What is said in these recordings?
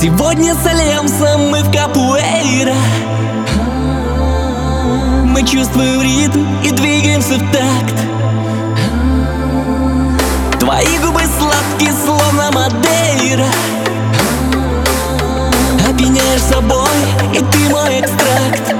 Сегодня с Альямсом мы в капуэйра Мы чувствуем ритм и двигаемся в такт. Твои губы сладкие, словно Мадейра Опьяняешь собой, и ты мой экстракт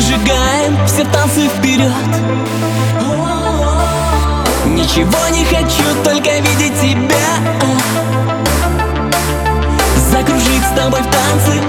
зажигаем все танцы вперед. Ничего не хочу, только видеть тебя. Закружить с тобой в танцы,